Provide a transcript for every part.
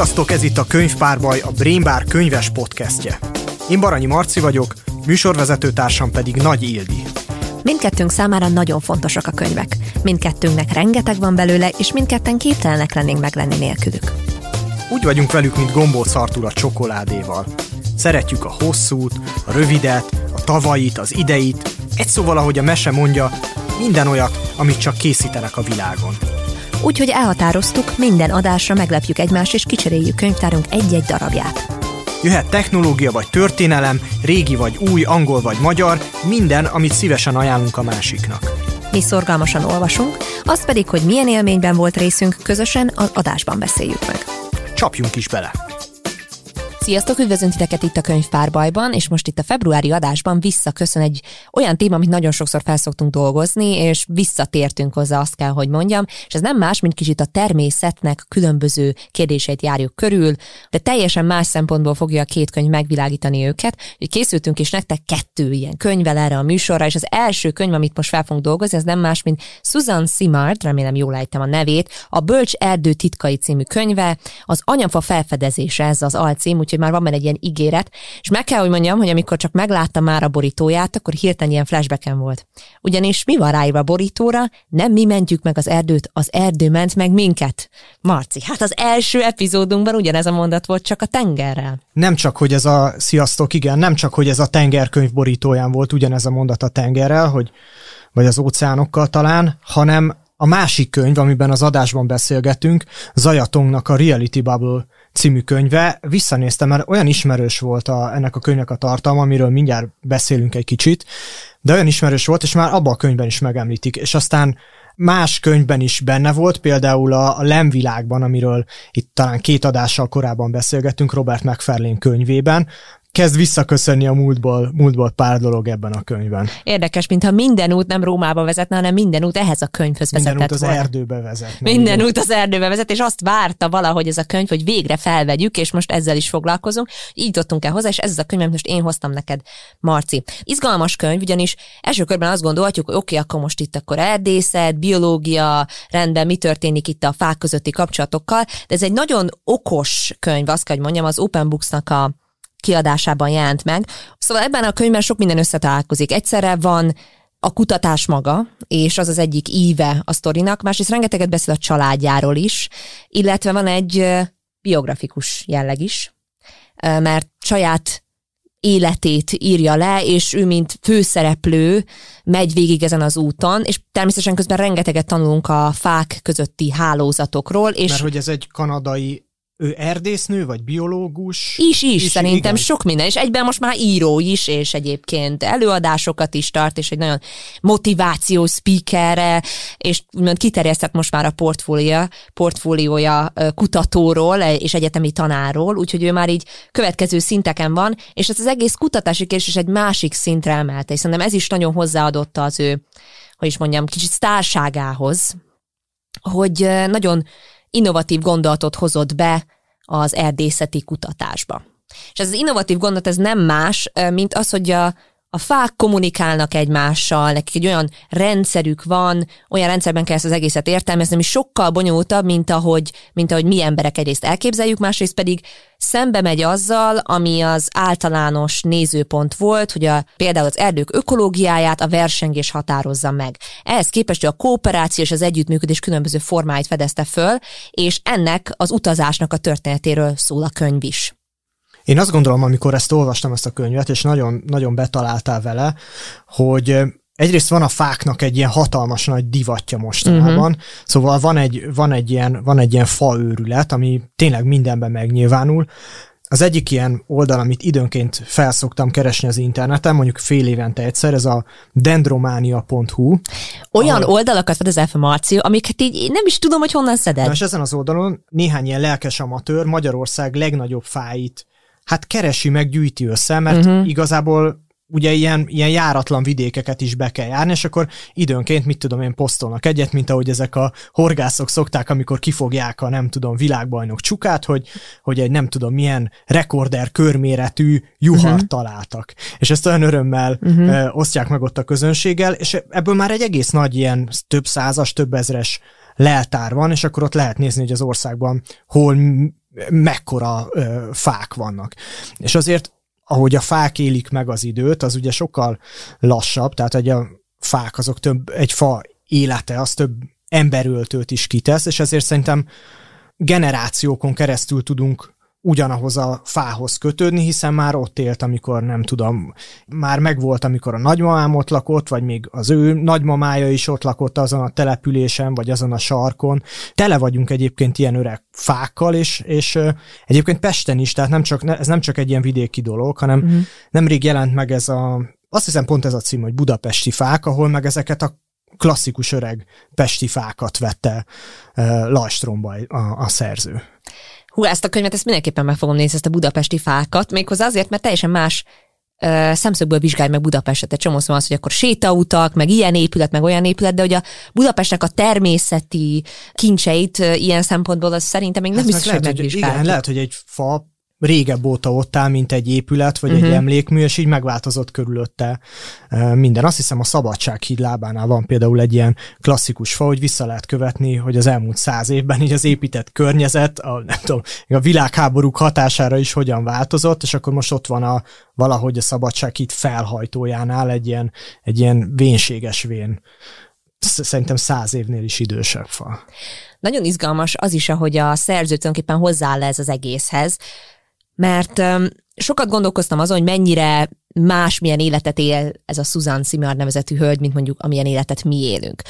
Sziasztok, ez itt a Könyvpárbaj, a Brainbar könyves podcastje. Én Baranyi Marci vagyok, műsorvezető társam pedig Nagy Ildi. Mindkettőnk számára nagyon fontosak a könyvek. Mindkettőnknek rengeteg van belőle, és mindketten képtelenek lennénk meglenni nélkülük. Úgy vagyunk velük, mint gombóc Artur a csokoládéval. Szeretjük a hosszút, a rövidet, a tavait, az ideit, egy szóval, ahogy a mese mondja, minden olyat, amit csak készítenek a világon. Úgyhogy elhatároztuk, minden adásra meglepjük egymást és kicseréljük könyvtárunk egy-egy darabját. Jöhet technológia vagy történelem, régi vagy új, angol vagy magyar, minden, amit szívesen ajánlunk a másiknak. Mi szorgalmasan olvasunk, azt pedig, hogy milyen élményben volt részünk, közösen az adásban beszéljük meg. Csapjunk is bele! Sziasztok, üdvözlünk titeket itt a könyvpárbajban, és most itt a februári adásban visszaköszön egy olyan téma, amit nagyon sokszor felszoktunk dolgozni, és visszatértünk hozzá, azt kell, hogy mondjam, és ez nem más, mint kicsit a természetnek különböző kérdéseit járjuk körül, de teljesen más szempontból fogja a két könyv megvilágítani őket. Hogy készültünk is nektek kettő ilyen könyvvel erre a műsorra, és az első könyv, amit most fel fogunk dolgozni, ez nem más, mint Susan Simard, remélem jól ejtem a nevét, a Bölcs Erdő titkai című könyve, az Anyafa felfedezése, ez az alcím, úgyhogy már van benne egy ilyen ígéret, és meg kell, hogy mondjam, hogy amikor csak megláttam már a borítóját, akkor hirtelen ilyen flashbacken volt. Ugyanis mi van ráírva a borítóra? Nem mi mentjük meg az erdőt, az erdő ment meg minket. Marci, hát az első epizódunkban ugyanez a mondat volt, csak a tengerrel. Nem csak, hogy ez a, sziasztok, igen, nem csak, hogy ez a tengerkönyv borítóján volt ugyanez a mondat a tengerrel, hogy vagy az óceánokkal talán, hanem a másik könyv, amiben az adásban beszélgetünk, Zajatongnak a Reality Bubble című könyve. Visszanéztem, mert olyan ismerős volt a, ennek a könyvnek a tartalma, amiről mindjárt beszélünk egy kicsit, de olyan ismerős volt, és már abban a könyvben is megemlítik. És aztán más könyvben is benne volt, például a, a Lemvilágban, amiről itt talán két adással korábban beszélgettünk, Robert McFarlane könyvében, kezd visszaköszönni a múltból, múltból pár dolog ebben a könyvben. Érdekes, mintha minden út nem Rómába vezetne, hanem minden út ehhez a könyvhöz vezetett Minden út az volna. erdőbe vezet. Minden igen. út az erdőbe vezet, és azt várta valahogy ez a könyv, hogy végre felvegyük, és most ezzel is foglalkozunk. Így jutottunk el hozzá, és ez az a könyv, amit most én hoztam neked, Marci. Izgalmas könyv, ugyanis első körben azt gondolhatjuk, hogy oké, okay, akkor most itt akkor erdészet, biológia, rendben, mi történik itt a fák közötti kapcsolatokkal, de ez egy nagyon okos könyv, azt kell, hogy mondjam, az Open Books-nak a kiadásában jelent meg. Szóval ebben a könyvben sok minden összetalálkozik. Egyszerre van a kutatás maga, és az az egyik íve a sztorinak, másrészt rengeteget beszél a családjáról is, illetve van egy biografikus jelleg is, mert saját életét írja le, és ő, mint főszereplő, megy végig ezen az úton, és természetesen közben rengeteget tanulunk a fák közötti hálózatokról. És Mert hogy ez egy kanadai ő erdésznő, vagy biológus? Is, is, is szerintem igen. sok minden, és egyben most már író is, és egyébként előadásokat is tart, és egy nagyon motiváció speakerre, és úgymond kiterjesztett most már a portfólia, portfóliója kutatóról és egyetemi tanáról, úgyhogy ő már így következő szinteken van, és ez az egész kutatási kérdés is egy másik szintre emelte, és szerintem ez is nagyon hozzáadotta az ő, hogy is mondjam, kicsit sztárságához, hogy nagyon innovatív gondolatot hozott be az erdészeti kutatásba. És ez az innovatív gondolat ez nem más, mint az, hogy a, a fák kommunikálnak egymással, nekik egy olyan rendszerük van, olyan rendszerben kell ezt az egészet értelmezni, ami sokkal bonyolultabb, mint ahogy, mint ahogy mi emberek egyrészt elképzeljük, másrészt pedig szembe megy azzal, ami az általános nézőpont volt, hogy a, például az erdők ökológiáját a versengés határozza meg. Ehhez képest a kooperáció és az együttműködés különböző formáit fedezte föl, és ennek az utazásnak a történetéről szól a könyv is. Én azt gondolom, amikor ezt olvastam, ezt a könyvet, és nagyon, nagyon betaláltál vele, hogy egyrészt van a fáknak egy ilyen hatalmas nagy divatja mostanában, uh-huh. szóval van egy, van, egy ilyen, van egy ilyen faőrület, ami tényleg mindenben megnyilvánul, az egyik ilyen oldal, amit időnként felszoktam keresni az interneten, mondjuk fél évente egyszer, ez a dendromania.hu. Olyan ahol... oldalakat fedezel fel, Marció, amiket így nem is tudom, hogy honnan szeded. Na, és ezen az oldalon néhány ilyen lelkes amatőr Magyarország legnagyobb fáit hát keresi meg, gyűjti össze, mert uh-huh. igazából ugye ilyen, ilyen járatlan vidékeket is be kell járni, és akkor időnként, mit tudom én, posztolnak egyet, mint ahogy ezek a horgászok szokták, amikor kifogják a nem tudom világbajnok csukát, hogy, hogy egy nem tudom milyen rekorder körméretű juhart uh-huh. találtak. És ezt olyan örömmel uh-huh. ö, osztják meg ott a közönséggel, és ebből már egy egész nagy ilyen több százas, több ezres leltár van, és akkor ott lehet nézni, hogy az országban hol mekkora ö, fák vannak. És azért, ahogy a fák élik meg az időt, az ugye sokkal lassabb, tehát hogy a fák azok több, egy fa élete az több emberöltőt is kitesz, és ezért szerintem generációkon keresztül tudunk ugyanahoz a fához kötődni, hiszen már ott élt, amikor nem tudom, már megvolt, amikor a nagymamám ott lakott, vagy még az ő nagymamája is ott lakott azon a településen, vagy azon a sarkon. Tele vagyunk egyébként ilyen öreg fákkal, és, és egyébként Pesten is, tehát nem csak, ez nem csak egy ilyen vidéki dolog, hanem uh-huh. nemrég jelent meg ez a, azt hiszem pont ez a cím, hogy budapesti fák, ahol meg ezeket a klasszikus öreg pesti fákat vette uh, Lajstromba a, a szerző. Hú, ezt a könyvet, ezt mindenképpen meg fogom nézni, ezt a budapesti fákat, méghozzá azért, mert teljesen más uh, szemszögből vizsgálj meg Budapestet. Egy csomószor az, hogy akkor sétautak, meg ilyen épület, meg olyan épület, de hogy a Budapestnek a természeti kincseit uh, ilyen szempontból az szerintem még nem hát biztos, hogy Igen, lehet, hogy egy fa régebb óta ott áll, mint egy épület, vagy uh-huh. egy mhm. emlékmű, és így megváltozott körülötte minden. Azt hiszem a Szabadsághíd lábánál van például egy ilyen klasszikus fa, hogy vissza lehet követni, hogy az elmúlt száz évben így az épített környezet, a, nem tudom, a világháborúk hatására is hogyan változott, és akkor most ott van a valahogy a Szabadsághíd felhajtójánál egy ilyen, egy ilyen vénséges vén szerintem száz évnél is idősebb fa. Nagyon izgalmas az is, ahogy a szerző tulajdonképpen hozzááll ez az egészhez, mert sokat gondolkoztam azon, hogy mennyire más milyen életet él ez a Susan Simard nevezetű hölgy, mint mondjuk amilyen életet mi élünk.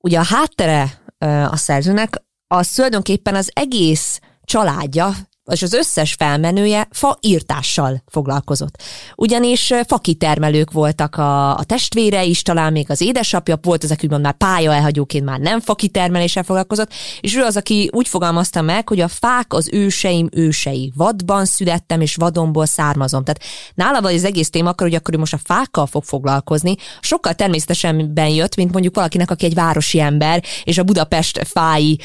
Ugye a háttere a szerzőnek az tulajdonképpen az egész családja és az összes felmenője faírtással foglalkozott. Ugyanis fakitermelők voltak a, a testvére is, talán még az édesapja volt, az, úgymond már pálya elhagyóként már nem fakitermeléssel foglalkozott, és ő az, aki úgy fogalmazta meg, hogy a fák az őseim ősei. Vadban születtem, és vadonból származom. Tehát nála vagy az egész téma, akkor, hogy akkor ő most a fákkal fog foglalkozni, sokkal természetesen jött, mint mondjuk valakinek, aki egy városi ember, és a Budapest fái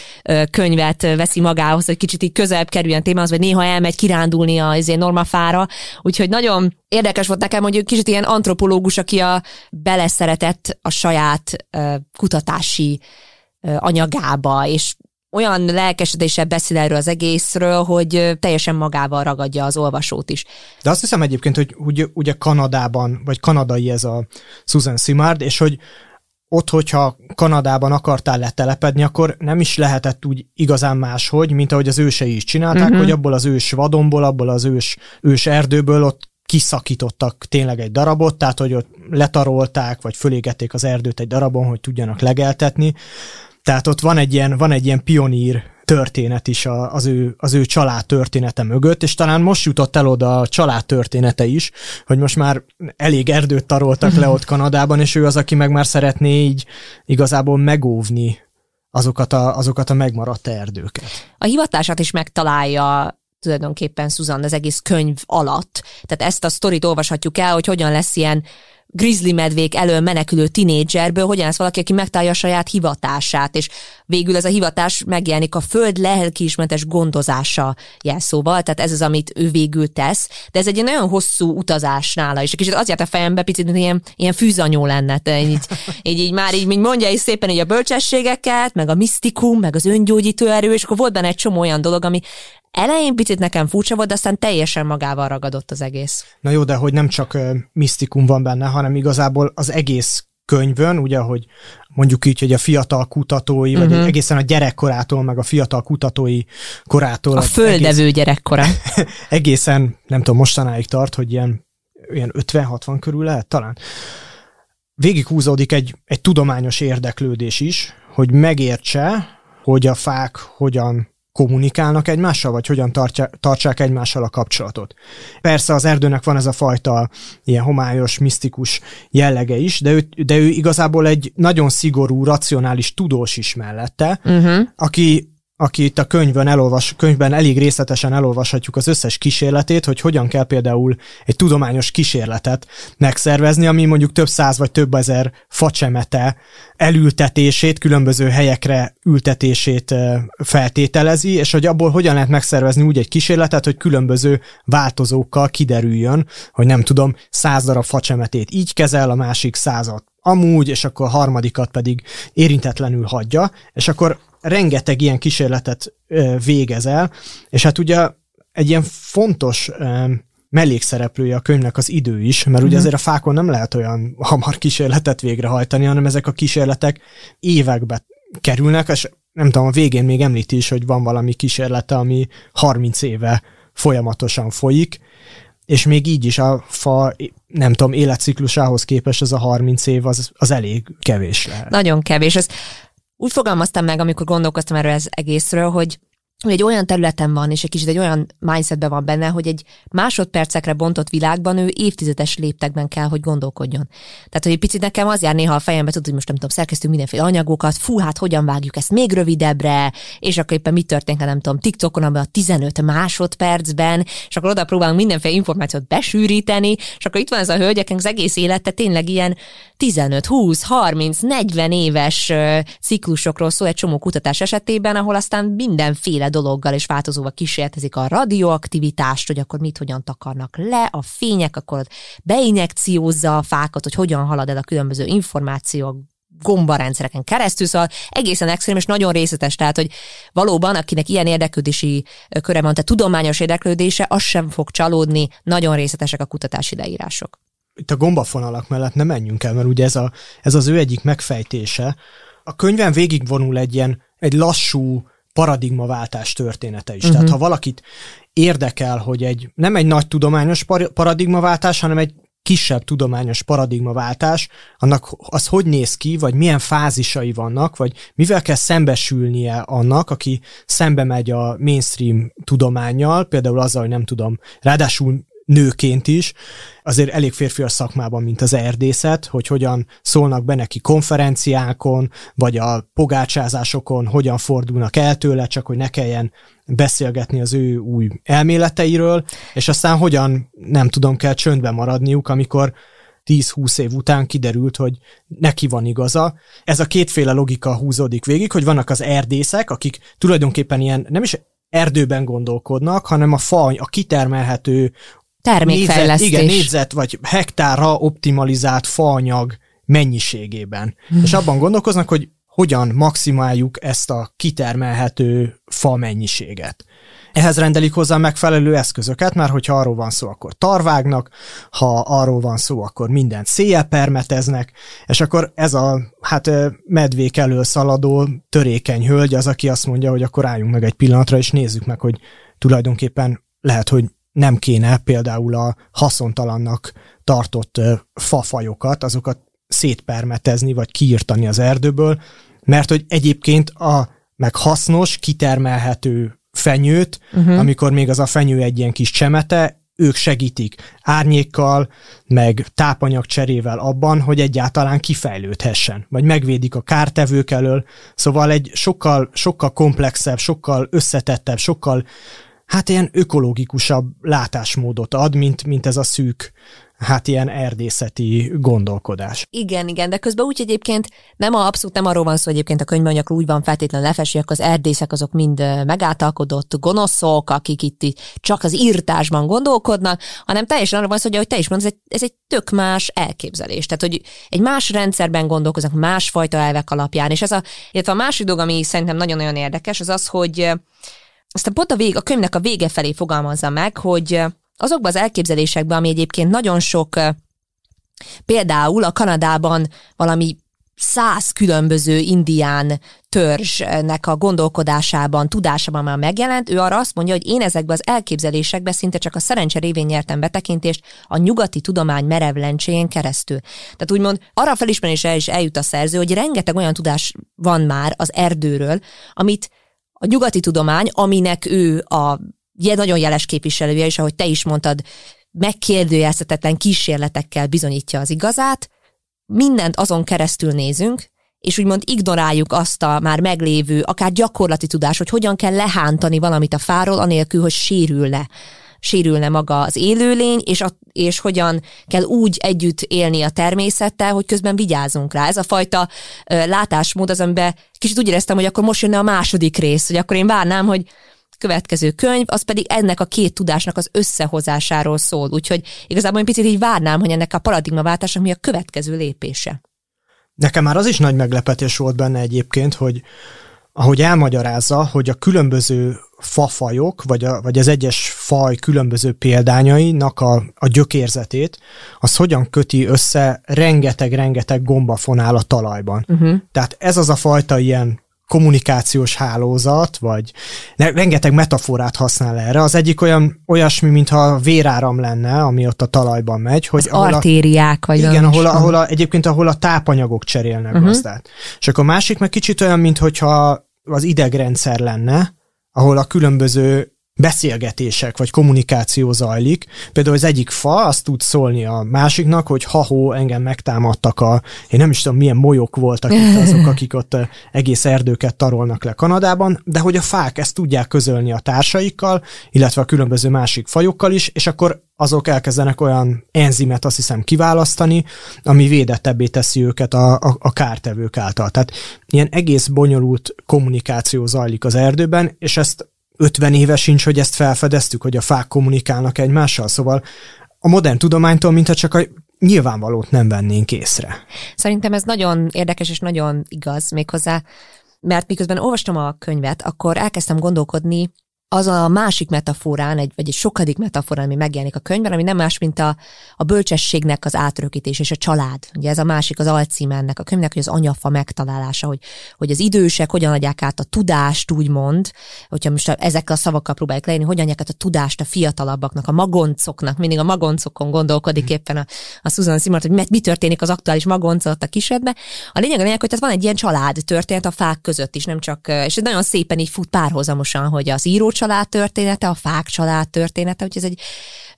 könyvet veszi magához, hogy kicsit így közelebb kerüljön témához, vagy néha elmegy kirándulni a izé, normafára, úgyhogy nagyon érdekes volt nekem, hogy kicsit ilyen antropológus, aki a beleszeretett a saját uh, kutatási uh, anyagába, és olyan lelkesedéssel beszél erről az egészről, hogy teljesen magával ragadja az olvasót is. De azt hiszem egyébként, hogy ugye, ugye Kanadában, vagy kanadai ez a Susan Simard, és hogy ott, hogyha Kanadában akartál letelepedni, akkor nem is lehetett úgy igazán máshogy, mint ahogy az ősei is csinálták, uh-huh. hogy abból az ős vadonból, abból az ős, ős erdőből ott kiszakítottak tényleg egy darabot, tehát hogy ott letarolták, vagy fölégették az erdőt egy darabon, hogy tudjanak legeltetni. Tehát ott van egy ilyen, van egy ilyen pionír történet is az ő, az ő család története mögött, és talán most jutott el oda a család története is, hogy most már elég erdőt taroltak le ott Kanadában, és ő az, aki meg már szeretné így igazából megóvni azokat a, azokat a megmaradt erdőket. A hivatását is megtalálja tulajdonképpen Susan az egész könyv alatt. Tehát ezt a sztorit olvashatjuk el, hogy hogyan lesz ilyen grizzly medvék elől menekülő tinédzserből, hogyan lesz valaki, aki megtalálja a saját hivatását, és végül ez a hivatás megjelenik a föld lelkiismentes gondozása jelszóval, tehát ez az, amit ő végül tesz, de ez egy nagyon hosszú utazás nála, és kicsit az járt a fejembe, picit mint ilyen, ilyen fűzanyó lenne, így, így, így, így, már így, mondja is szépen így a bölcsességeket, meg a misztikum, meg az öngyógyító erő, és akkor volt benne egy csomó olyan dolog, ami Elején picit nekem furcsa volt, de aztán teljesen magával ragadott az egész. Na jó, de hogy nem csak uh, misztikum van benne, hanem igazából az egész könyvön, ugye, hogy mondjuk így, hogy a fiatal kutatói, uh-huh. vagy mhm. egészen a gyerekkorától, meg a fiatal kutatói korától. A földevő egész, gyerekkora. egészen, nem tudom, mostanáig tart, hogy ilyen, ilyen 50-60 körül lehet talán. Végig húzódik egy, egy tudományos érdeklődés is, hogy megértse, hogy a fák hogyan kommunikálnak egymással, vagy hogyan tartja, tartsák egymással a kapcsolatot. Persze az erdőnek van ez a fajta ilyen homályos, misztikus jellege is, de ő, de ő igazából egy nagyon szigorú, racionális tudós is mellette, uh-huh. aki aki itt a könyvben, elolvas, könyvben elég részletesen elolvashatjuk az összes kísérletét, hogy hogyan kell például egy tudományos kísérletet megszervezni, ami mondjuk több száz vagy több ezer facsemete elültetését, különböző helyekre ültetését feltételezi, és hogy abból hogyan lehet megszervezni úgy egy kísérletet, hogy különböző változókkal kiderüljön, hogy nem tudom, száz darab facsemetét így kezel, a másik százat amúgy, és akkor a harmadikat pedig érintetlenül hagyja, és akkor rengeteg ilyen kísérletet végezel, és hát ugye egy ilyen fontos mellékszereplője a könyvnek az idő is, mert uh-huh. ugye mhm. azért a fákon nem lehet olyan hamar kísérletet végrehajtani, hanem ezek a kísérletek évekbe kerülnek, és nem tudom, a végén még említi is, hogy van valami kísérlete, ami 30 éve folyamatosan folyik, és még így is a fa, nem tudom, életciklusához képest ez a 30 év az, az elég kevés lehet. Nagyon kevés. Ez úgy fogalmaztam meg, amikor gondolkoztam erről az egészről, hogy hogy egy olyan területen van, és egy kicsit egy olyan mindsetben van benne, hogy egy másodpercekre bontott világban ő évtizedes léptekben kell, hogy gondolkodjon. Tehát, hogy egy picit nekem az jár néha a fejembe, tudod, hogy most nem tudom, szerkeztünk mindenféle anyagokat, fú, hát hogyan vágjuk ezt még rövidebbre, és akkor éppen mi történik, nem tudom, TikTokon, abban a 15 másodpercben, és akkor oda próbálunk mindenféle információt besűríteni, és akkor itt van ez a hölgyeknek az egész élete tényleg ilyen 15, 20, 30, 40 éves ciklusokról szól egy csomó kutatás esetében, ahol aztán mindenféle dologgal és változóval kísérletezik a radioaktivitást, hogy akkor mit hogyan takarnak le, a fények, akkor beinjekciózza a fákat, hogy hogyan halad el a különböző információk, gombarendszereken keresztül, szóval egészen extrém és nagyon részletes, tehát hogy valóban, akinek ilyen érdeklődési köre van, tehát tudományos érdeklődése, az sem fog csalódni, nagyon részletesek a kutatási leírások. Itt a gombafonalak mellett nem menjünk el, mert ugye ez, a, ez az ő egyik megfejtése. A könyven végigvonul egy ilyen, egy lassú, paradigmaváltás története is. Uh-huh. Tehát mhm. ha valakit érdekel, hogy egy nem egy nagy tudományos paradigmaváltás, hanem egy kisebb tudományos paradigmaváltás, annak az hogy néz ki, vagy milyen fázisai vannak, vagy mivel kell szembesülnie annak, aki szembe megy a mainstream tudományjal, például azzal, hogy nem tudom, ráadásul nőként is, azért elég férfias szakmában, mint az erdészet, hogy hogyan szólnak be neki konferenciákon, vagy a pogácsázásokon, hogyan fordulnak el tőle, csak hogy ne kelljen beszélgetni az ő új elméleteiről, és aztán hogyan, nem tudom, kell csöndbe maradniuk, amikor 10-20 év után kiderült, hogy neki van igaza. Ez a kétféle logika húzódik végig, hogy vannak az erdészek, akik tulajdonképpen ilyen nem is erdőben gondolkodnak, hanem a fa, a kitermelhető Termékfejlesztés. Négyzet, igen, négyzet vagy hektárra optimalizált faanyag mennyiségében. Hmm. És abban gondolkoznak, hogy hogyan maximáljuk ezt a kitermelhető fa mennyiséget. Ehhez rendelik hozzá megfelelő eszközöket, mert hogyha arról van szó, akkor tarvágnak, ha arról van szó, akkor mindent széjjel permeteznek, és akkor ez a hát medvék elől szaladó törékeny hölgy az, aki azt mondja, hogy akkor álljunk meg egy pillanatra, és nézzük meg, hogy tulajdonképpen lehet, hogy nem kéne például a haszontalannak tartott fafajokat, azokat szétpermetezni, vagy kiirtani az erdőből, mert hogy egyébként a meg hasznos, kitermelhető fenyőt, uh-huh. amikor még az a fenyő egy ilyen kis csemete, ők segítik árnyékkal, meg tápanyag cserével abban, hogy egyáltalán kifejlődhessen, vagy megvédik a kártevők elől. Szóval egy sokkal, sokkal komplexebb, sokkal összetettebb, sokkal hát ilyen ökológikusabb látásmódot ad, mint, mint ez a szűk hát ilyen erdészeti gondolkodás. Igen, igen, de közben úgy egyébként nem a, abszolút nem arról van szó egyébként a könyvben, hogy úgy van feltétlenül lefesi, az erdészek azok mind megáltalkodott gonoszok, akik itt csak az írtásban gondolkodnak, hanem teljesen arról van szó, hogy ahogy te is mondod, ez egy, ez egy tök más elképzelés. Tehát, hogy egy más rendszerben gondolkoznak, másfajta elvek alapján, és ez a, illetve a másik dolog, ami szerintem nagyon-nagyon érdekes, az az, hogy aztán pont a, vég, a könyvnek a vége felé fogalmazza meg, hogy azokban az elképzelésekben, ami egyébként nagyon sok, például a Kanadában valami száz különböző indián törzsnek a gondolkodásában, tudásában már megjelent, ő arra azt mondja, hogy én ezekben az elképzelésekben szinte csak a szerencse révén nyertem betekintést a nyugati tudomány merev lencséjén keresztül. Tehát úgymond arra felismerésre is eljut a szerző, hogy rengeteg olyan tudás van már az erdőről, amit a nyugati tudomány, aminek ő a nagyon jeles képviselője, és ahogy te is mondtad, megkérdőjelezhetetlen kísérletekkel bizonyítja az igazát, mindent azon keresztül nézünk, és úgymond ignoráljuk azt a már meglévő, akár gyakorlati tudás, hogy hogyan kell lehántani valamit a fáról, anélkül, hogy sérülne sérülne maga az élőlény, és, a, és hogyan kell úgy együtt élni a természettel, hogy közben vigyázunk rá. Ez a fajta ö, látásmód az, amiben kicsit úgy éreztem, hogy akkor most jönne a második rész, hogy akkor én várnám, hogy következő könyv, az pedig ennek a két tudásnak az összehozásáról szól. Úgyhogy igazából én picit így várnám, hogy ennek a paradigmaváltásnak mi a következő lépése. Nekem már az is nagy meglepetés volt benne egyébként, hogy ahogy elmagyarázza, hogy a különböző fafajok, vagy, a, vagy az egyes faj különböző példányainak a, a gyökérzetét, az hogyan köti össze rengeteg-rengeteg gombafonál a talajban. Uh-huh. Tehát ez az a fajta ilyen kommunikációs hálózat, vagy rengeteg metaforát használ erre. Az egyik olyan olyasmi, mintha véráram lenne, ami ott a talajban megy. Hogy az ahol artériák, a, vagy Igen, ahol, a, ahol a, egyébként ahol a tápanyagok cserélnek uh-huh. gazdát. És akkor a másik meg kicsit olyan, mintha az idegrendszer lenne, ahol a különböző beszélgetések vagy kommunikáció zajlik. Például az egyik fa azt tud szólni a másiknak, hogy ha-hó, engem megtámadtak a, én nem is tudom milyen molyok voltak itt azok, akik ott egész erdőket tarolnak le Kanadában, de hogy a fák ezt tudják közölni a társaikkal, illetve a különböző másik fajokkal is, és akkor azok elkezdenek olyan enzimet azt hiszem kiválasztani, ami védettebbé teszi őket a, a, a kártevők által. Tehát ilyen egész bonyolult kommunikáció zajlik az erdőben, és ezt 50 éve sincs, hogy ezt felfedeztük, hogy a fák kommunikálnak egymással, szóval a modern tudománytól, mintha csak a nyilvánvalót nem vennénk észre. Szerintem ez nagyon érdekes és nagyon igaz méghozzá, mert miközben olvastam a könyvet, akkor elkezdtem gondolkodni az a másik metaforán, egy, vagy egy sokadik metaforán, ami megjelenik a könyvben, ami nem más, mint a, a bölcsességnek az átörökítés és a család. Ugye ez a másik, az alcíme ennek a könyvnek, hogy az anyafa megtalálása, hogy, hogy az idősek hogyan adják át a tudást, úgymond, hogyha most ezekkel a szavakkal próbáljuk leírni, hogyan adják át a tudást a fiatalabbaknak, a magoncoknak, mindig a magoncokon gondolkodik hmm. éppen a, a Susan Simard, hogy mi történik az aktuális magoncot a kisedbe. A lényeg a lényeg, hogy ez van egy ilyen család történet a fák között is, nem csak, és ez nagyon szépen így fut párhuzamosan, hogy az író család története, a fák család története, úgyhogy ez egy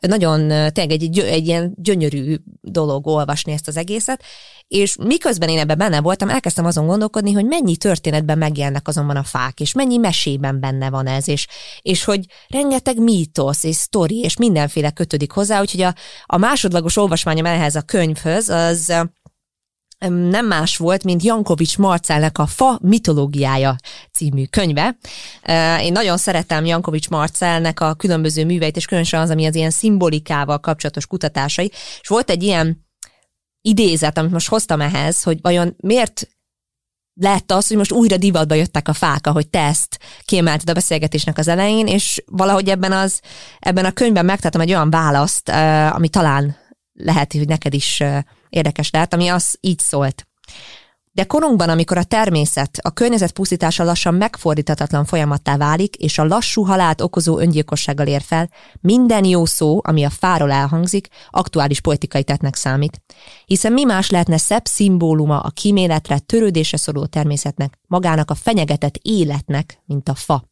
nagyon, tényleg egy, egy, ilyen gyönyörű dolog olvasni ezt az egészet, és miközben én ebben benne voltam, elkezdtem azon gondolkodni, hogy mennyi történetben megjelennek azonban a fák, és mennyi mesében benne van ez, és, és hogy rengeteg mítosz és sztori, és mindenféle kötődik hozzá, úgyhogy a, a másodlagos olvasmányom ehhez a könyvhöz, az nem más volt, mint Jankovics Marcelnek a Fa mitológiája című könyve. Én nagyon szeretem Jankovics Marcelnek a különböző műveit, és különösen az, ami az ilyen szimbolikával kapcsolatos kutatásai. És volt egy ilyen idézet, amit most hoztam ehhez, hogy vajon miért lett az, hogy most újra divatba jöttek a fák, ahogy te ezt kiemelted a beszélgetésnek az elején, és valahogy ebben, az, ebben a könyvben megtettem egy olyan választ, ami talán lehet, hogy neked is érdekes lehet, ami az így szólt. De korunkban, amikor a természet, a környezet pusztítása lassan megfordíthatatlan folyamattá válik, és a lassú halált okozó öngyilkossággal ér fel, minden jó szó, ami a fáról elhangzik, aktuális politikai tettnek számít. Hiszen mi más lehetne szebb szimbóluma a kíméletre, törődésre szoruló természetnek, magának a fenyegetett életnek, mint a fa.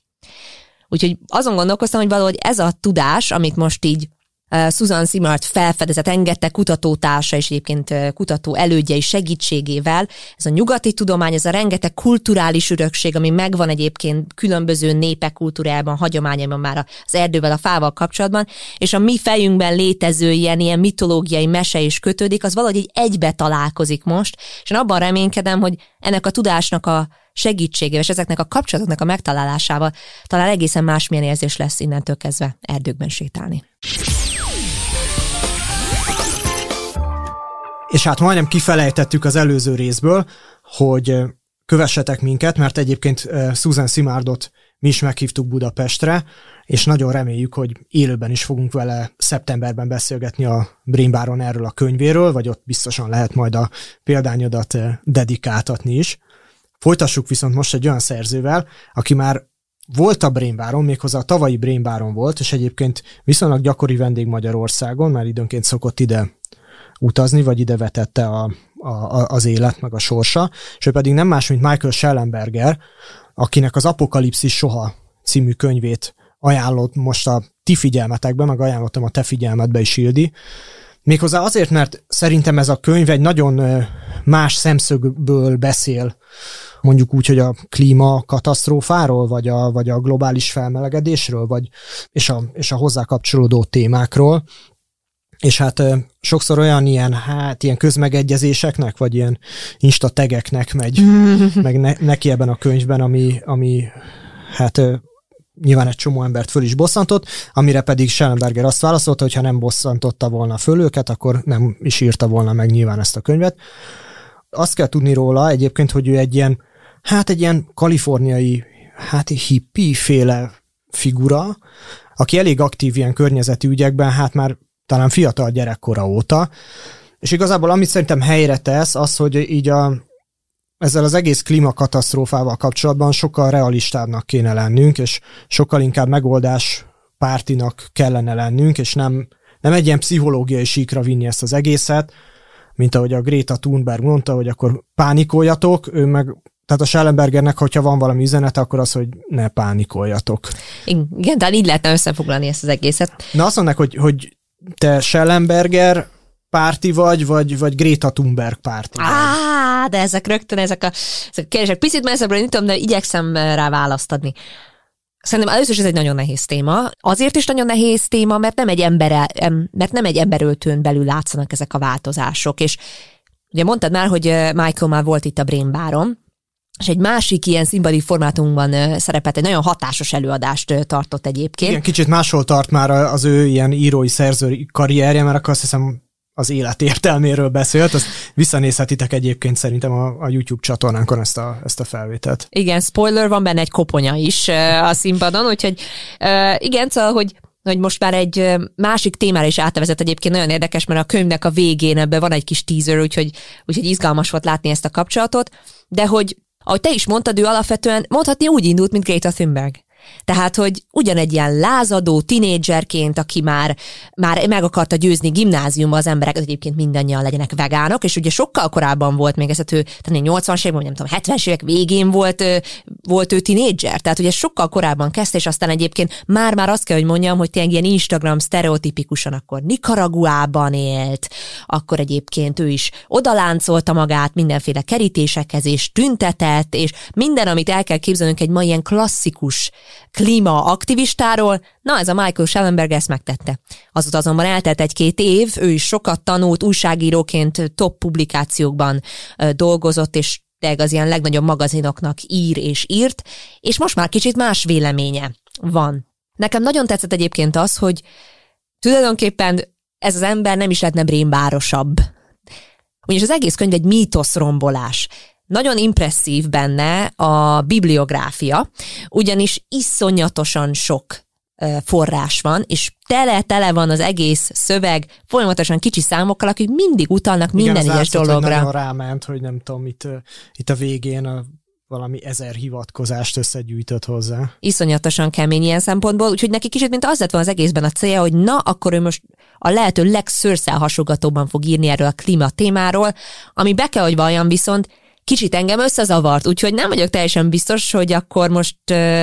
Úgyhogy azon gondolkoztam, hogy valahogy ez a tudás, amit most így Susan Simard felfedezett, engedte kutatótársa és egyébként kutató elődjei segítségével. Ez a nyugati tudomány, ez a rengeteg kulturális örökség, ami megvan egyébként különböző népek kultúrájában, hagyományaiban már az erdővel, a fával kapcsolatban, és a mi fejünkben létező ilyen, ilyen mitológiai mese is kötődik, az valahogy így egybe találkozik most, és én abban reménykedem, hogy ennek a tudásnak a segítségével és ezeknek a kapcsolatoknak a megtalálásával talán egészen másmilyen érzés lesz innentől kezdve erdőkben sétálni. És hát majdnem kifelejtettük az előző részből, hogy kövessetek minket, mert egyébként Susan Simardot mi is meghívtuk Budapestre, és nagyon reméljük, hogy élőben is fogunk vele szeptemberben beszélgetni a Brain erről a könyvéről, vagy ott biztosan lehet majd a példányodat dedikáltatni is. Folytassuk viszont most egy olyan szerzővel, aki már volt a Brainbáron, méghozzá a tavalyi Brainbáron volt, és egyébként viszonylag gyakori vendég Magyarországon, már időnként szokott ide utazni, vagy ide vetette a, a, az élet, meg a sorsa, és ő pedig nem más, mint Michael Schellenberger, akinek az Apokalipszis soha című könyvét ajánlott most a ti figyelmetekbe, meg ajánlottam a te figyelmetbe is, Ildi. Méghozzá azért, mert szerintem ez a könyv egy nagyon más szemszögből beszél, mondjuk úgy, hogy a klímakatasztrófáról, vagy a, vagy a globális felmelegedésről, vagy, és, a, és a hozzá kapcsolódó témákról, és hát sokszor olyan ilyen, hát ilyen közmegegyezéseknek, vagy ilyen insta tegeknek megy meg ne, neki ebben a könyvben, ami, ami hát nyilván egy csomó embert föl is bosszantott, amire pedig Schellenberger azt válaszolta, hogy ha nem bosszantotta volna föl őket, akkor nem is írta volna meg nyilván ezt a könyvet. Azt kell tudni róla egyébként, hogy ő egy ilyen hát egy ilyen kaliforniai, hát hippie féle figura, aki elég aktív ilyen környezeti ügyekben, hát már talán fiatal gyerekkora óta, és igazából amit szerintem helyre tesz, az, hogy így a, ezzel az egész klímakatasztrófával kapcsolatban sokkal realistábbnak kéne lennünk, és sokkal inkább megoldás pártinak kellene lennünk, és nem, nem egy ilyen pszichológiai síkra vinni ezt az egészet, mint ahogy a Greta Thunberg mondta, hogy akkor pánikoljatok, ő meg tehát a Schellenbergernek, hogyha van valami üzenete, akkor az, hogy ne pánikoljatok. Igen, de így lehetne összefoglalni ezt az egészet. Na azt mondják, hogy, hogy te Schellenberger párti vagy, vagy, vagy Greta Thunberg párti Á, de ezek rögtön, ezek a, ezek a kérdések. Picit messzebbre nyitom, de igyekszem rá választ adni. Szerintem először is ez egy nagyon nehéz téma. Azért is nagyon nehéz téma, mert nem egy, ember, mert nem egy emberöltőn belül látszanak ezek a változások. És ugye mondtad már, hogy Michael már volt itt a Brain Baron, és egy másik ilyen színpadi formátumban szerepelt, egy nagyon hatásos előadást tartott egyébként. Igen, kicsit máshol tart már az ő ilyen írói szerzői karrierje, mert akkor azt hiszem az élet értelméről beszélt, azt visszanézhetitek egyébként szerintem a, a YouTube csatornánkon ezt a, ezt a felvételt. Igen, spoiler, van benne egy koponya is a színpadon, úgyhogy igen, szóval, hogy hogy most már egy másik témára is átvezet egyébként nagyon érdekes, mert a könyvnek a végén ebben van egy kis teaser, úgyhogy, úgyhogy izgalmas volt látni ezt a kapcsolatot, de hogy ahogy te is mondtad, ő alapvetően mondhatni úgy indult, mint Greta Thunberg. Tehát, hogy ugyanegy ilyen lázadó tinédzserként, aki már, már meg akarta győzni gimnáziumban az emberek, egyébként mindannyian legyenek vegánok, és ugye sokkal korábban volt még ez, a ő, tehát 80-as években, nem tudom, 70-es évek végén volt, volt ő tinédzser, tehát ugye sokkal korábban kezdte, és aztán egyébként már-már azt kell, hogy mondjam, hogy tényleg ilyen Instagram sztereotipikusan akkor Nicaraguában élt, akkor egyébként ő is odaláncolta magát mindenféle kerítésekhez, és tüntetett, és minden, amit el kell képzelnünk egy ma ilyen klasszikus klímaaktivistáról, na ez a Michael Schellenberg ezt megtette. Azóta azonban eltelt egy-két év, ő is sokat tanult, újságíróként top publikációkban dolgozott, és az ilyen legnagyobb magazinoknak ír és írt, és most már kicsit más véleménye van. Nekem nagyon tetszett egyébként az, hogy tulajdonképpen ez az ember nem is lehetne brémbárosabb. Ugyanis az egész könyv egy mítoszrombolás. Nagyon impresszív benne a bibliográfia, ugyanis iszonyatosan sok forrás van, és tele-tele van az egész szöveg folyamatosan kicsi számokkal, akik mindig utalnak minden Igen, egyes dologra. Igen, ráment, hogy nem tudom, itt, itt a végén a valami ezer hivatkozást összegyűjtött hozzá. Iszonyatosan kemény ilyen szempontból, úgyhogy neki kicsit, mint az lett van az egészben a célja, hogy na, akkor ő most a lehető legszőrszelhasogatóban fog írni erről a klíma témáról, ami be kell, hogy valljam viszont, kicsit engem összezavart, úgyhogy nem vagyok teljesen biztos, hogy akkor most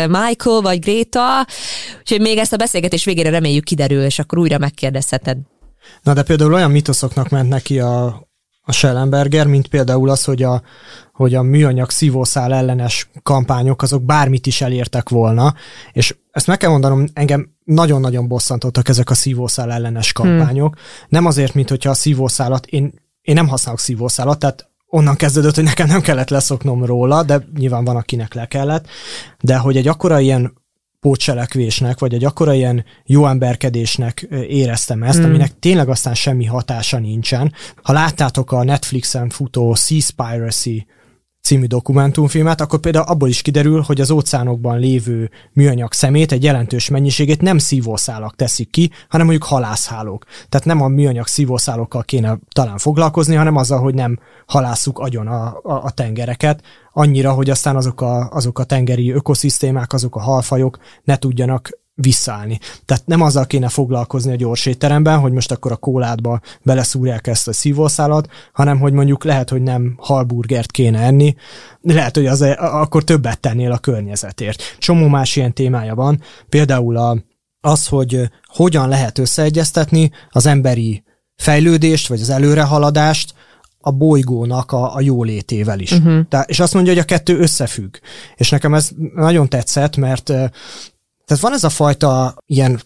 Michael vagy Greta, úgyhogy még ezt a beszélgetés végére reméljük kiderül, és akkor újra megkérdezheted. Na de például olyan mitoszoknak ment neki a, a Schellenberger, mint például az, hogy a, hogy a műanyag szívószál ellenes kampányok azok bármit is elértek volna, és ezt meg kell mondanom, engem nagyon-nagyon bosszantottak ezek a szívószál ellenes kampányok. Hmm. Nem azért, mint hogyha a szívószálat, én, én nem használok szívószálat, tehát onnan kezdődött, hogy nekem nem kellett leszoknom róla, de nyilván van, akinek le kellett, de hogy egy akkora ilyen pótselekvésnek, vagy egy akkora ilyen jó emberkedésnek éreztem ezt, hmm. aminek tényleg aztán semmi hatása nincsen. Ha láttátok a Netflixen futó Seaspiracy című dokumentumfilmet, akkor például abból is kiderül, hogy az óceánokban lévő műanyag szemét egy jelentős mennyiségét nem szívószálak teszik ki, hanem mondjuk halászhálók. Tehát nem a műanyag szívószálokkal kéne talán foglalkozni, hanem azzal, hogy nem halásszuk agyon a, a, a tengereket, annyira, hogy aztán azok a, azok a tengeri ökoszisztémák, azok a halfajok ne tudjanak visszaállni. Tehát nem azzal kéne foglalkozni a gyors étteremben, hogy most akkor a kóládba beleszúrják ezt a szívószálat, hanem hogy mondjuk lehet, hogy nem halburgert kéne enni, lehet, hogy az, akkor többet tennél a környezetért. Csomó más ilyen témája van, például a, az, hogy hogyan lehet összeegyeztetni az emberi fejlődést, vagy az előrehaladást a bolygónak a, a jólétével is. Uh-huh. Tehát, és azt mondja, hogy a kettő összefügg. És nekem ez nagyon tetszett, mert tehát van ez a fajta ilyen,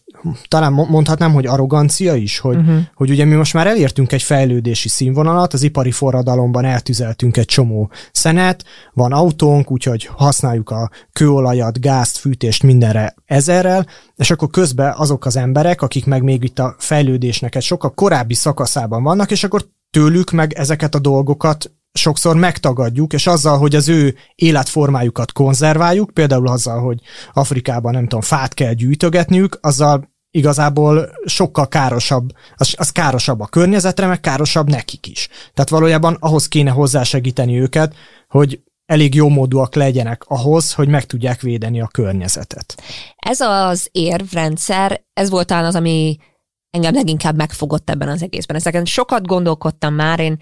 talán mondhatnám, hogy arrogancia is, hogy, uh-huh. hogy ugye mi most már elértünk egy fejlődési színvonalat, az ipari forradalomban eltüzeltünk egy csomó szenet, van autónk, úgyhogy használjuk a kőolajat, gázt, fűtést mindenre ezerrel, és akkor közben azok az emberek, akik meg még itt a fejlődésnek egy sokkal korábbi szakaszában vannak, és akkor tőlük meg ezeket a dolgokat sokszor megtagadjuk, és azzal, hogy az ő életformájukat konzerváljuk, például azzal, hogy Afrikában nem tudom, fát kell gyűjtögetniük, azzal igazából sokkal károsabb, az, az károsabb a környezetre, meg károsabb nekik is. Tehát valójában ahhoz kéne hozzásegíteni őket, hogy elég jó módúak legyenek ahhoz, hogy meg tudják védeni a környezetet. Ez az érvrendszer, ez volt talán az, ami engem leginkább megfogott ebben az egészben. Ezeken sokat gondolkodtam már, én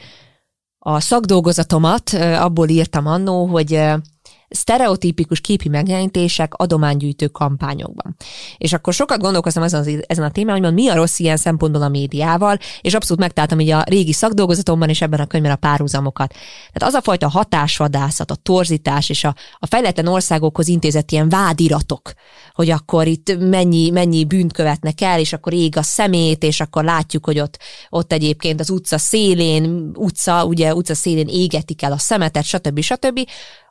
a szakdolgozatomat abból írtam annó, hogy sztereotípikus képi megjelenítések adománygyűjtő kampányokban. És akkor sokat gondolkoztam ezen, ezen a témán, hogy mi a rossz ilyen szempontból a médiával, és abszolút megtaláltam így a régi szakdolgozatomban és ebben a könyvben a párhuzamokat. Tehát az a fajta hatásvadászat, a torzítás és a, a fejletlen országokhoz intézett ilyen vádiratok, hogy akkor itt mennyi, mennyi bűnt követnek el, és akkor ég a szemét, és akkor látjuk, hogy ott, ott egyébként az utca szélén, utca, ugye utca szélén égetik el a szemetet, stb. stb.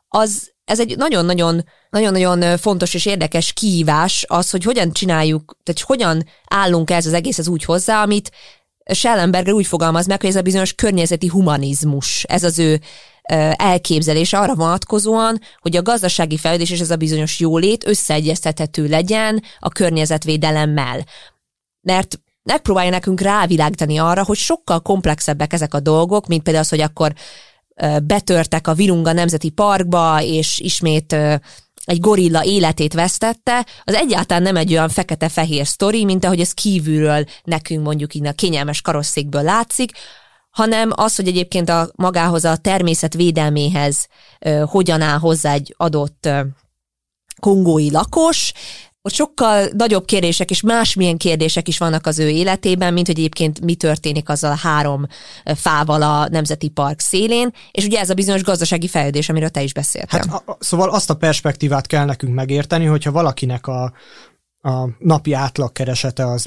Az ez egy nagyon-nagyon nagyon-nagyon fontos és érdekes kihívás az, hogy hogyan csináljuk, tehát hogyan állunk ez az egész az úgy hozzá, amit Schellenberger úgy fogalmaz meg, hogy ez a bizonyos környezeti humanizmus, ez az ő elképzelése arra vonatkozóan, hogy a gazdasági fejlődés és ez a bizonyos jólét összeegyeztethető legyen a környezetvédelemmel. Mert megpróbálja nekünk rávilágítani arra, hogy sokkal komplexebbek ezek a dolgok, mint például az, hogy akkor betörtek a Virunga Nemzeti Parkba, és ismét egy gorilla életét vesztette, az egyáltalán nem egy olyan fekete-fehér sztori, mint ahogy ez kívülről nekünk mondjuk így a kényelmes karosszékből látszik, hanem az, hogy egyébként a magához a természet védelméhez hogyan áll hozzá egy adott kongói lakos, ott sokkal nagyobb kérdések és másmilyen kérdések is vannak az ő életében, mint hogy egyébként mi történik azzal a három fával a Nemzeti Park szélén, és ugye ez a bizonyos gazdasági fejlődés, amiről te is beszéltél. Hát a, szóval azt a perspektívát kell nekünk megérteni, hogyha valakinek a, a napi átlagkeresete az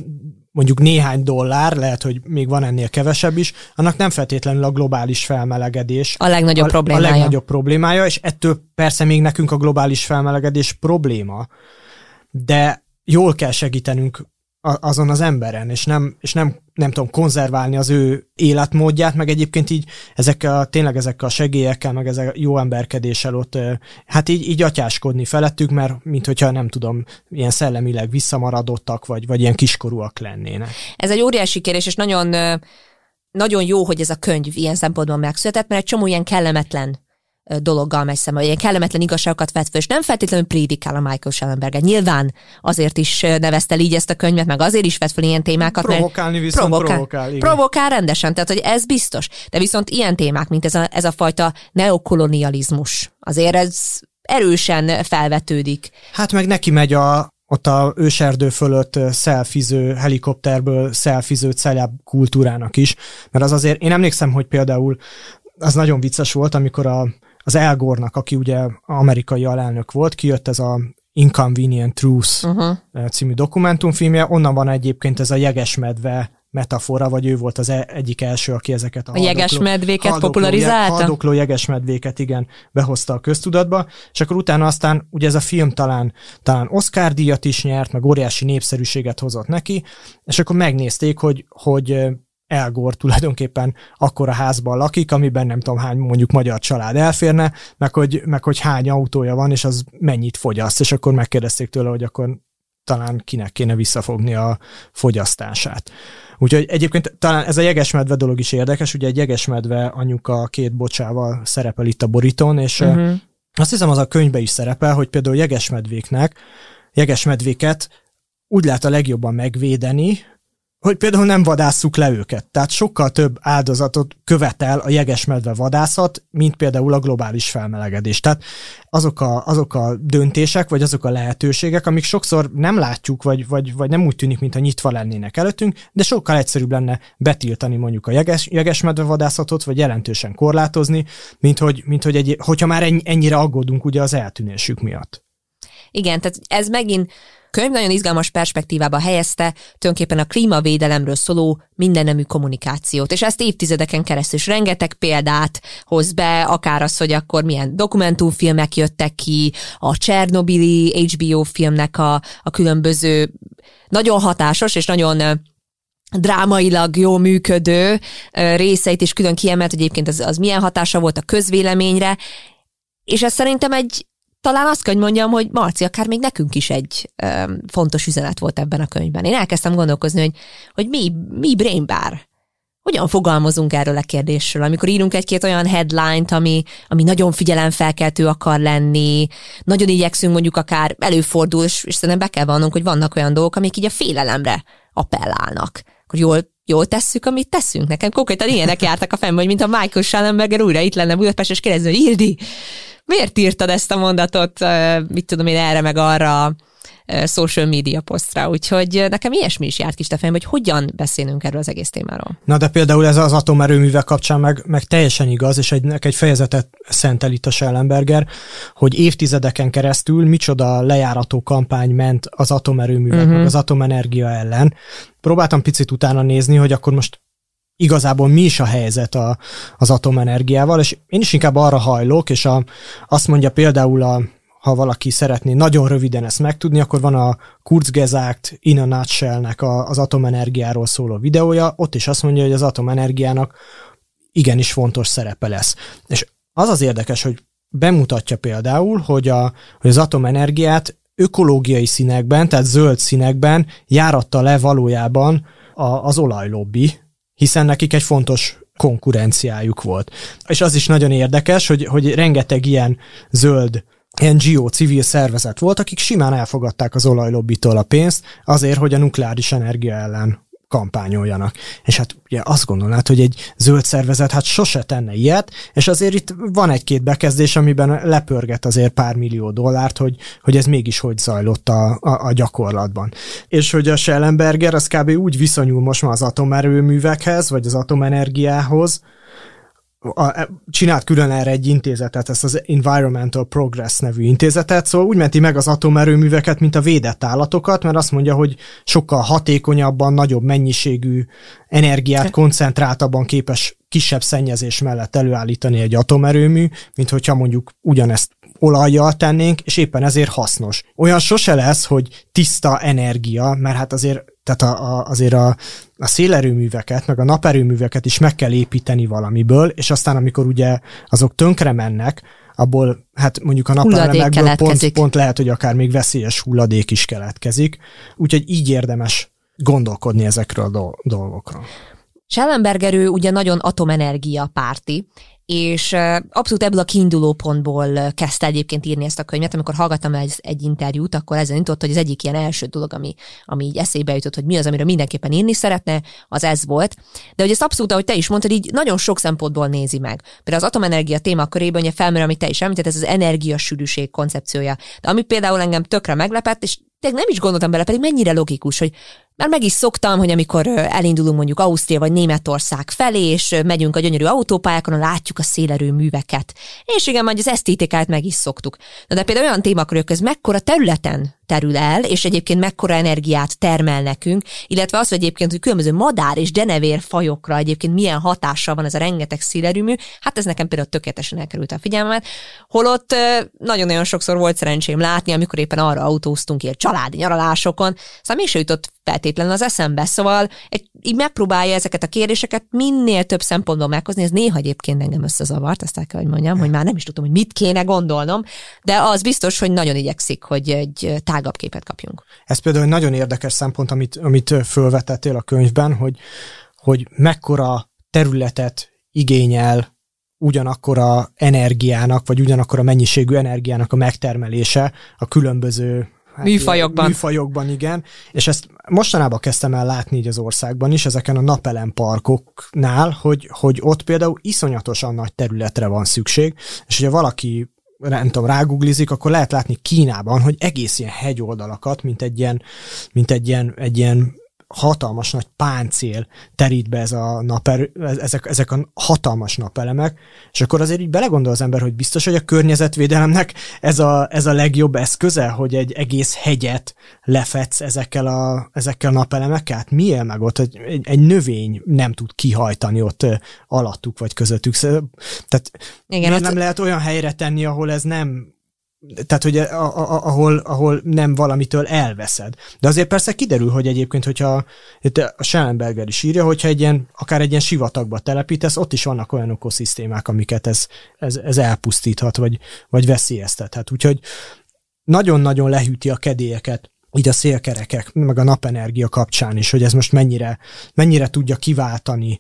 mondjuk néhány dollár, lehet, hogy még van ennél kevesebb is, annak nem feltétlenül a globális felmelegedés. A legnagyobb a, problémája. A legnagyobb problémája, és ettől persze még nekünk a globális felmelegedés probléma, de jól kell segítenünk azon az emberen, és nem, és nem, nem tudom, konzerválni az ő életmódját, meg egyébként így ezekkel, a, tényleg ezekkel a segélyekkel, meg ezek jó emberkedéssel ott, hát így, így atyáskodni felettük, mert mint hogyha nem tudom, ilyen szellemileg visszamaradottak, vagy, vagy ilyen kiskorúak lennének. Ez egy óriási kérdés, és nagyon nagyon jó, hogy ez a könyv ilyen szempontból megszületett, mert egy csomó ilyen kellemetlen dologgal megy szembe, ilyen kellemetlen igazságokat vet föl, és nem feltétlenül prédikál a Michael Schellenberger. Nyilván azért is nevezte így ezt a könyvet, meg azért is vet föl ilyen témákat. Provokálni viszont provokál, provokál, igen. provokál rendesen, tehát hogy ez biztos. De viszont ilyen témák, mint ez a, ez a fajta neokolonializmus, azért ez erősen felvetődik. Hát meg neki megy a, ott a őserdő fölött szelfiző, helikopterből szelfiző celeb kultúrának is, mert az azért, én emlékszem, hogy például az nagyon vicces volt, amikor a, az Elgornak, aki ugye amerikai alelnök volt, kijött ez a Inconvenient Truth uh-huh. című dokumentumfilmje, onnan van egyébként ez a jegesmedve metafora, vagy ő volt az e- egyik első, aki ezeket a, a jegesmedvéket haldokló, popularizálta? Haldokló jegesmedvéket, igen, behozta a köztudatba, és akkor utána aztán ugye ez a film talán, talán Oscar díjat is nyert, meg óriási népszerűséget hozott neki, és akkor megnézték, hogy, hogy Elgor tulajdonképpen akkor a házban lakik, amiben nem tudom hány mondjuk magyar család elférne, meg hogy, meg hogy hány autója van, és az mennyit fogyaszt, és akkor megkérdezték tőle, hogy akkor talán kinek kéne visszafogni a fogyasztását. Úgyhogy egyébként talán ez a jegesmedve dolog is érdekes, ugye egy jegesmedve anyuka két bocsával szerepel itt a borítón, és uh-huh. azt hiszem az a könyvbe is szerepel, hogy például jegesmedvéknek, jegesmedvéket úgy lehet a legjobban megvédeni, hogy például nem vadásszuk le őket. Tehát sokkal több áldozatot követel a jegesmedve vadászat, mint például a globális felmelegedés. Tehát azok a, azok a döntések, vagy azok a lehetőségek, amik sokszor nem látjuk, vagy, vagy, vagy nem úgy tűnik, mintha nyitva lennének előttünk, de sokkal egyszerűbb lenne betiltani mondjuk a jeges, jegesmedve vadászatot, vagy jelentősen korlátozni, mint hogy, mint hogy egy, hogyha már ennyire aggódunk ugye az eltűnésük miatt. Igen, tehát ez megint könyv nagyon izgalmas perspektívába helyezte tulajdonképpen a klímavédelemről szóló mindennemű kommunikációt, és ezt évtizedeken keresztül is rengeteg példát hoz be, akár az, hogy akkor milyen dokumentumfilmek jöttek ki, a Csernobili HBO filmnek a, a különböző nagyon hatásos és nagyon drámailag jó működő részeit is külön kiemelt, hogy egyébként az, az milyen hatása volt a közvéleményre, és ez szerintem egy, talán azt kell, mondjam, hogy Marci, akár még nekünk is egy um, fontos üzenet volt ebben a könyvben. Én elkezdtem gondolkozni, hogy, hogy mi, mi brain bar? Hogyan fogalmazunk erről a kérdésről, amikor írunk egy-két olyan headline-t, ami, ami nagyon figyelemfelkeltő akar lenni, nagyon igyekszünk mondjuk akár előfordul, és, és szerintem be kell vannunk, hogy vannak olyan dolgok, amik így a félelemre appellálnak. Akkor jól jól tesszük, amit teszünk. Nekem konkrétan ilyenek jártak a fejembe, hogy mint a Michael Schallenberger újra itt lenne Budapest, és kérdezni, hogy Ildi, miért írtad ezt a mondatot, mit tudom én, erre meg arra social media posztra, úgyhogy nekem ilyesmi is járt kis fejembe, hogy hogyan beszélünk erről az egész témáról. Na de például ez az atomerőművek kapcsán meg, meg teljesen igaz, és egy, egy fejezetet szentel itt a Schellenberger, hogy évtizedeken keresztül micsoda lejárató kampány ment az atomerőművek, uh-huh. meg az atomenergia ellen. Próbáltam picit utána nézni, hogy akkor most igazából mi is a helyzet a, az atomenergiával, és én is inkább arra hajlok, és a, azt mondja például a ha valaki szeretné nagyon röviden ezt megtudni, akkor van a Kurzgesagt in a nutshell-nek a, az atomenergiáról szóló videója, ott is azt mondja, hogy az atomenergiának igenis fontos szerepe lesz. És az az érdekes, hogy bemutatja például, hogy, a, hogy az atomenergiát ökológiai színekben, tehát zöld színekben járatta le valójában a, az olajlobbi, hiszen nekik egy fontos konkurenciájuk volt. És az is nagyon érdekes, hogy, hogy rengeteg ilyen zöld NGO civil szervezet volt, akik simán elfogadták az olajlobbitól a pénzt azért, hogy a nukleáris energia ellen kampányoljanak. És hát ugye azt gondolnád, hogy egy zöld szervezet hát sose tenne ilyet, és azért itt van egy-két bekezdés, amiben lepörget azért pár millió dollárt, hogy, hogy ez mégis hogy zajlott a, a, a gyakorlatban. És hogy a Schellenberger az kb. úgy viszonyul most már az atomerőművekhez, vagy az atomenergiához, a, csinált külön erre egy intézetet, ezt az Environmental Progress nevű intézetet, szóval úgy menti meg az atomerőműveket, mint a védett állatokat, mert azt mondja, hogy sokkal hatékonyabban, nagyobb mennyiségű energiát koncentráltabban képes kisebb szennyezés mellett előállítani egy atomerőmű, mint hogyha mondjuk ugyanezt olajjal tennénk, és éppen ezért hasznos. Olyan sose lesz, hogy tiszta energia, mert hát azért tehát a, a, azért a, a szélerőműveket, meg a naperőműveket is meg kell építeni valamiből, és aztán amikor ugye azok tönkre mennek, abból hát mondjuk a napelemekből pont, pont lehet, hogy akár még veszélyes hulladék is keletkezik. Úgyhogy így érdemes gondolkodni ezekről a dolgokról. Schellenberger ő ugye nagyon atomenergia párti, és abszolút ebből a kiinduló pontból kezdte egyébként írni ezt a könyvet, amikor hallgattam egy, egy interjút, akkor ezen jutott, hogy az egyik ilyen első dolog, ami, ami így eszébe jutott, hogy mi az, amiről mindenképpen írni szeretne, az ez volt. De hogy ez abszolút, ahogy te is mondtad, így nagyon sok szempontból nézi meg. Például az atomenergia téma körében ugye felmerül, amit te is említett, ez az energiasűrűség koncepciója. De ami például engem tökre meglepett, és tényleg nem is gondoltam bele, pedig mennyire logikus, hogy már meg is szoktam, hogy amikor elindulunk mondjuk Ausztria vagy Németország felé, és megyünk a gyönyörű autópályákon, látjuk a szélerő műveket. És igen, majd az esztétikát meg is szoktuk. Na de például olyan témakörök, ez mekkora területen terül el, és egyébként mekkora energiát termel nekünk, illetve az, hogy egyébként, hogy különböző madár és denevér fajokra egyébként milyen hatással van ez a rengeteg szélerőmű, hát ez nekem például tökéletesen elkerült a figyelmemet. Holott nagyon-nagyon sokszor volt szerencsém látni, amikor éppen arra autóztunk ilyen családi nyaralásokon, szóval még jutott feltétlenül az eszembe. Szóval egy, így megpróbálja ezeket a kérdéseket minél több szempontból meghozni, ez néha egyébként engem összezavart, azt el kell, hogy mondjam, hogy már nem is tudom, hogy mit kéne gondolnom, de az biztos, hogy nagyon igyekszik, hogy egy tágabb képet kapjunk. Ez például egy nagyon érdekes szempont, amit, amit fölvetettél a könyvben, hogy, hogy mekkora területet igényel ugyanakkor a energiának, vagy ugyanakkor a mennyiségű energiának a megtermelése a különböző hát műfajokban. Műfajokban, igen. És ezt mostanában kezdtem el látni így az országban is, ezeken a napelem parkoknál, hogy, hogy ott például iszonyatosan nagy területre van szükség, és hogyha valaki nem tudom, ráguglizik, akkor lehet látni Kínában, hogy egész ilyen hegyoldalakat, mint egy ilyen, mint egy ilyen, egy ilyen hatalmas nagy páncél terít be ez a naper, ezek, ezek a hatalmas napelemek, és akkor azért így belegondol az ember, hogy biztos, hogy a környezetvédelemnek ez a, ez a legjobb eszköze, hogy egy egész hegyet lefetsz ezekkel a, ezekkel a napelemekkel? Hát mi él meg ott? Egy, egy növény nem tud kihajtani ott alattuk vagy közöttük. Tehát Igen, miért nem lehet olyan helyre tenni, ahol ez nem tehát hogy a, a, ahol, ahol nem valamitől elveszed. De azért persze kiderül, hogy egyébként, hogyha itt a Schellenberger is írja, hogyha egy ilyen, akár egy ilyen sivatagba telepítesz, ott is vannak olyan ökoszisztémák, amiket ez, ez, ez elpusztíthat, vagy, vagy veszélyeztethet. Úgyhogy nagyon-nagyon lehűti a kedélyeket így a szélkerekek, meg a napenergia kapcsán is, hogy ez most mennyire, mennyire tudja kiváltani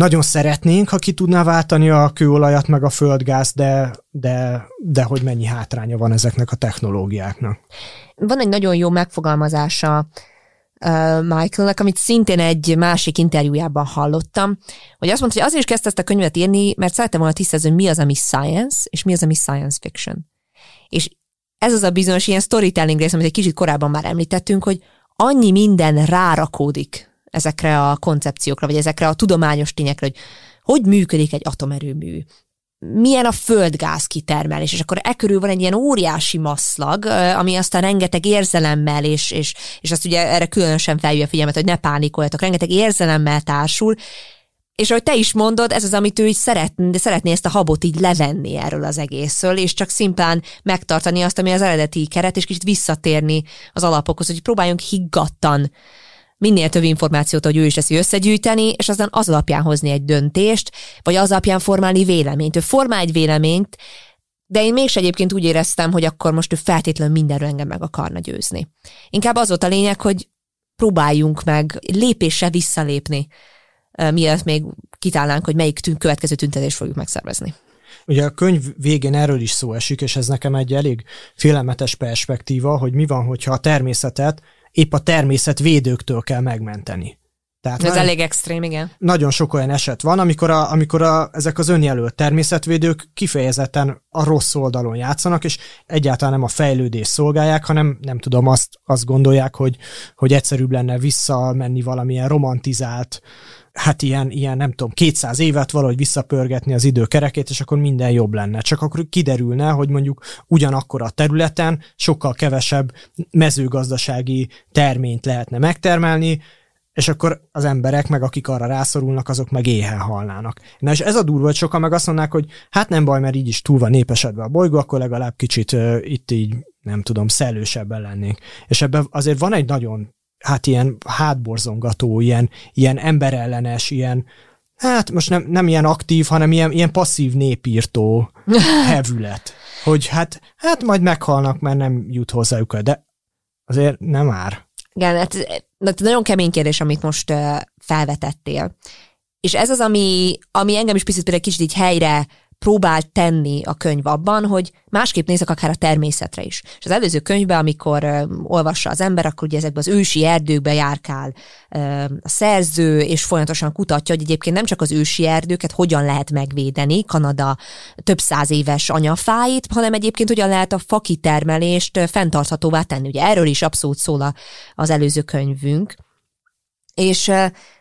nagyon szeretnénk, ha ki tudná váltani a kőolajat meg a földgáz, de, de, de hogy mennyi hátránya van ezeknek a technológiáknak. Van egy nagyon jó megfogalmazása Michaelnek, amit szintén egy másik interjújában hallottam, hogy azt mondta, hogy azért is kezdte ezt a könyvet írni, mert szerettem volna tisztázni, hogy mi az, ami science, és mi az, ami science fiction. És ez az a bizonyos ilyen storytelling rész, amit egy kicsit korábban már említettünk, hogy annyi minden rárakódik ezekre a koncepciókra, vagy ezekre a tudományos tényekre, hogy hogy működik egy atomerőmű, milyen a földgáz kitermelés, és akkor e körül van egy ilyen óriási maszlag, ami aztán rengeteg érzelemmel, és, és, és azt ugye erre különösen felhívja a figyelmet, hogy ne pánikoljatok, rengeteg érzelemmel társul, és ahogy te is mondod, ez az, amit ő így szeretné, de szeretné ezt a habot így levenni erről az egészről, és csak szimplán megtartani azt, ami az eredeti keret, és kicsit visszatérni az alapokhoz, hogy próbáljunk higgadtan minél több információt, hogy ő is teszi összegyűjteni, és aztán az alapján hozni egy döntést, vagy az alapján formálni véleményt. Ő formál egy véleményt, de én mégis egyébként úgy éreztem, hogy akkor most ő feltétlenül mindenről engem meg akarna győzni. Inkább az volt a lényeg, hogy próbáljunk meg lépésre visszalépni, mielőtt még kitálnánk, hogy melyik tűn, következő tüntetést fogjuk megszervezni. Ugye a könyv végén erről is szó esik, és ez nekem egy elég félelmetes perspektíva, hogy mi van, hogyha a természetet épp a természet védőktől kell megmenteni. Tehát Ez nagyon, elég extrém, igen. Nagyon sok olyan eset van, amikor, a, amikor a, ezek az önjelölt természetvédők kifejezetten a rossz oldalon játszanak, és egyáltalán nem a fejlődés szolgálják, hanem nem tudom, azt, azt gondolják, hogy, hogy egyszerűbb lenne visszamenni valamilyen romantizált hát ilyen, ilyen, nem tudom, 200 évet valahogy visszapörgetni az időkerekét, és akkor minden jobb lenne. Csak akkor kiderülne, hogy mondjuk ugyanakkor a területen sokkal kevesebb mezőgazdasági terményt lehetne megtermelni, és akkor az emberek, meg akik arra rászorulnak, azok meg éhen halnának. Na és ez a durva, hogy sokan meg azt mondják, hogy hát nem baj, mert így is túl van népesedve a bolygó, akkor legalább kicsit uh, itt így, nem tudom, szellősebben lennénk. És ebben azért van egy nagyon hát ilyen hátborzongató, ilyen, ilyen emberellenes, ilyen, hát most nem, nem ilyen aktív, hanem ilyen, ilyen passzív népírtó hevület. Hogy hát, hát majd meghalnak, mert nem jut hozzájuk de azért nem ár. Igen, hát, nagyon kemény kérdés, amit most felvetettél. És ez az, ami, ami engem is picit egy kicsit így helyre próbál tenni a könyv abban, hogy másképp nézek akár a természetre is. És az előző könyvben, amikor uh, olvassa az ember, akkor ugye ezekbe az ősi erdőkbe járkál uh, a szerző, és folyamatosan kutatja, hogy egyébként nem csak az ősi erdőket hogyan lehet megvédeni, Kanada több száz éves anyafáit, hanem egyébként hogyan lehet a fakitermelést fenntarthatóvá tenni. Ugye erről is abszolút szól az előző könyvünk. És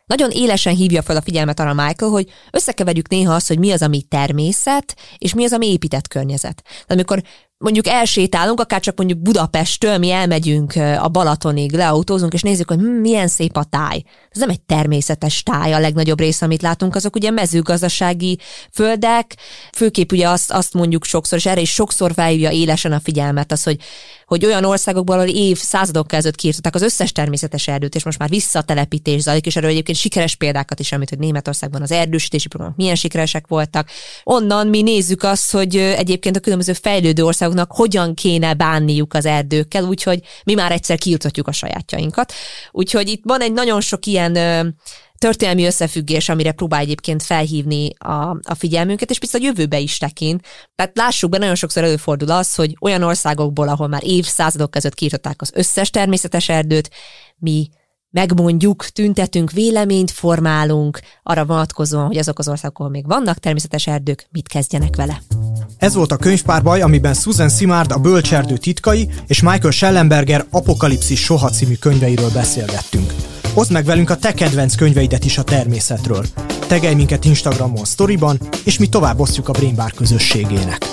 nagyon élesen hívja fel a figyelmet arra Michael, hogy összekeverjük néha azt, hogy mi az, ami természet, és mi az, ami épített környezet. De amikor mondjuk elsétálunk, akár csak mondjuk Budapesttől, mi elmegyünk a Balatonig, leautózunk, és nézzük, hogy hm, milyen szép a táj. Ez nem egy természetes táj, a legnagyobb része, amit látunk, azok ugye mezőgazdasági földek, főképp ugye azt, azt mondjuk sokszor, és erre is sokszor felhívja élesen a figyelmet, az, hogy, hogy olyan országokból, ahol év századok között kiirtották az összes természetes erdőt, és most már visszatelepítés zajlik, és erről egyébként sikeres példákat is amit hogy Németországban az erdősítési programok milyen sikeresek voltak. Onnan mi nézzük azt, hogy egyébként a különböző fejlődő országoknak hogyan kéne bánniuk az erdőkkel, úgyhogy mi már egyszer kiirtatjuk a sajátjainkat. Úgyhogy itt van egy nagyon sok ilyen történelmi összefüggés, amire próbál egyébként felhívni a, a figyelmünket, és biztos a jövőbe is tekint. Tehát lássuk be, nagyon sokszor előfordul az, hogy olyan országokból, ahol már évszázadok között kiirtották az összes természetes erdőt, mi megmondjuk, tüntetünk, véleményt formálunk, arra vonatkozóan, hogy azok az országok, ahol még vannak természetes erdők, mit kezdjenek vele. Ez volt a könyvpárbaj, amiben Susan Simard a Bölcserdő titkai és Michael Schellenberger Apokalipszis soha című könyveiről beszélgettünk. Oszd meg velünk a te kedvenc könyveidet is a természetről. Tegelj minket Instagramon, Storyban, és mi tovább osztjuk a Brainbar közösségének.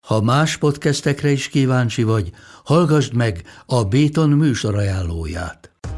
Ha más podcastekre is kíváncsi vagy, hallgassd meg a Béton műsor ajánlóját.